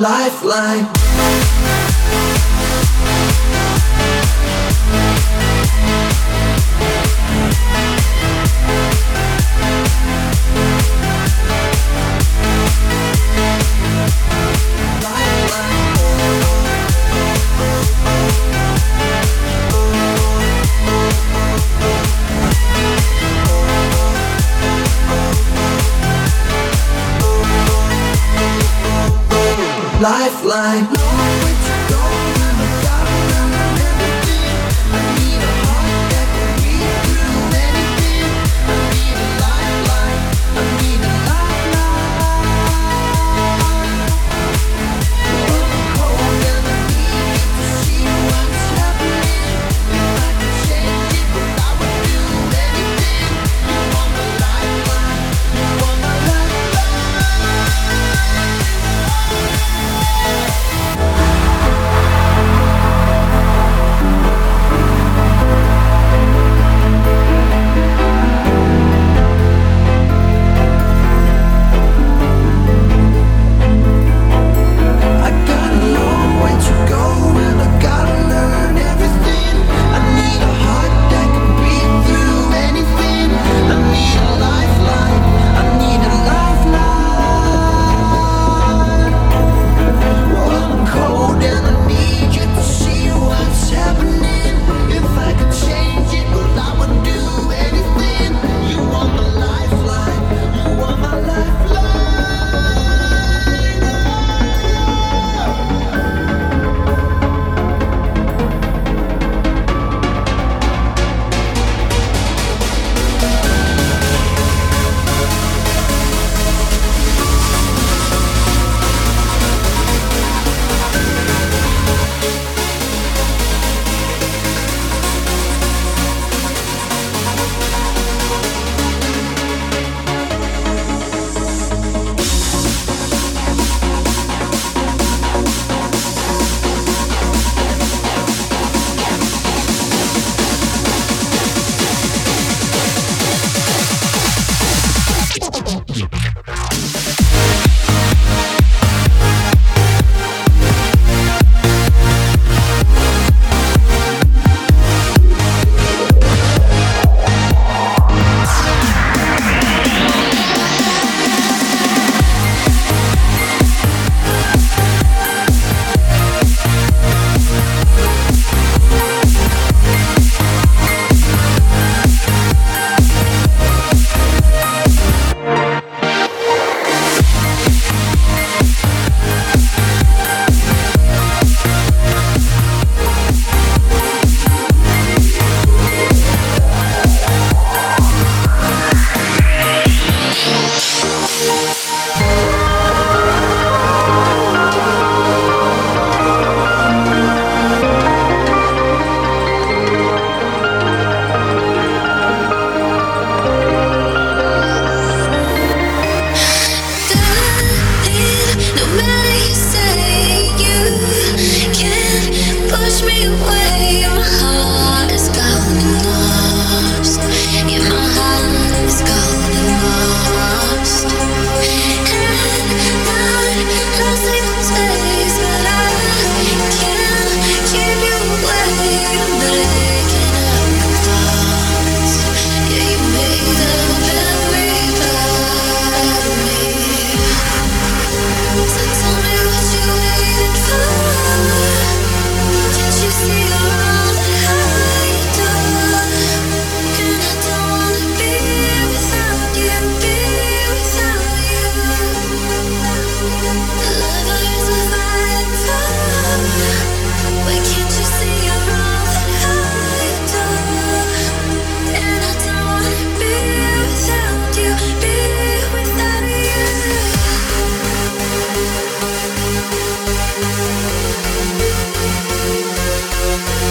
Lifeline. Lifeline.